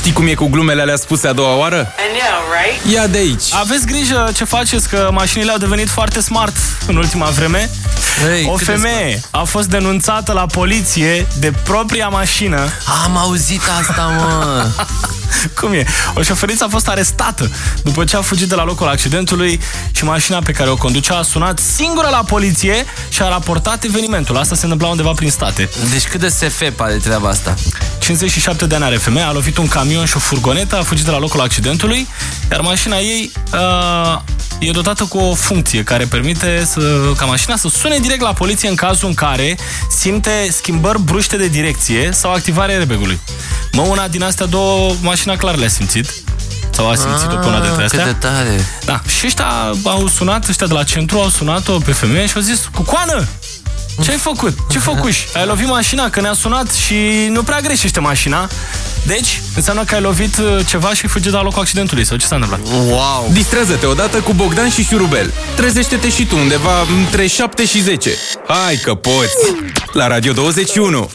Știi cum e cu glumele alea spuse a doua oară? I know, right? Ia de aici. Aveți grijă ce faceți, că mașinile au devenit foarte smart în ultima vreme. Ei, o cât de femeie a fost denunțată la poliție de propria mașină. Am auzit asta, mă! Cum e? O șoferiță a fost arestată după ce a fugit de la locul accidentului și mașina pe care o conducea a sunat singură la poliție și a raportat evenimentul. Asta se întâmpla undeva prin state. Deci cât de SF pare treaba asta? 57 de ani are femeia, a lovit un camion și o furgonetă, a fugit de la locul accidentului, iar mașina ei uh, e dotată cu o funcție care permite să, ca mașina să sune direct la poliție în cazul în care simte schimbări bruște de direcție sau activarea airbag-ului. Mă, una din astea două, mașina clar le-a simțit. Sau a simțit-o pe una dintre astea. Ah, Cât de tare! Da. Și ăștia au sunat, ăștia de la centru au sunat-o pe femeie și au zis, Cucoană! Ce ai făcut? Ce făcuși? Ai lovit mașina? Că ne-a sunat și nu prea greșește mașina. Deci, înseamnă că ai lovit uh, ceva și ai fugit de la locul accidentului. Sau ce s-a întâmplat? Wow! Distrează-te odată cu Bogdan și Șurubel. Trezește-te și tu undeva între 7 și 10. Hai că poți! La Radio 21!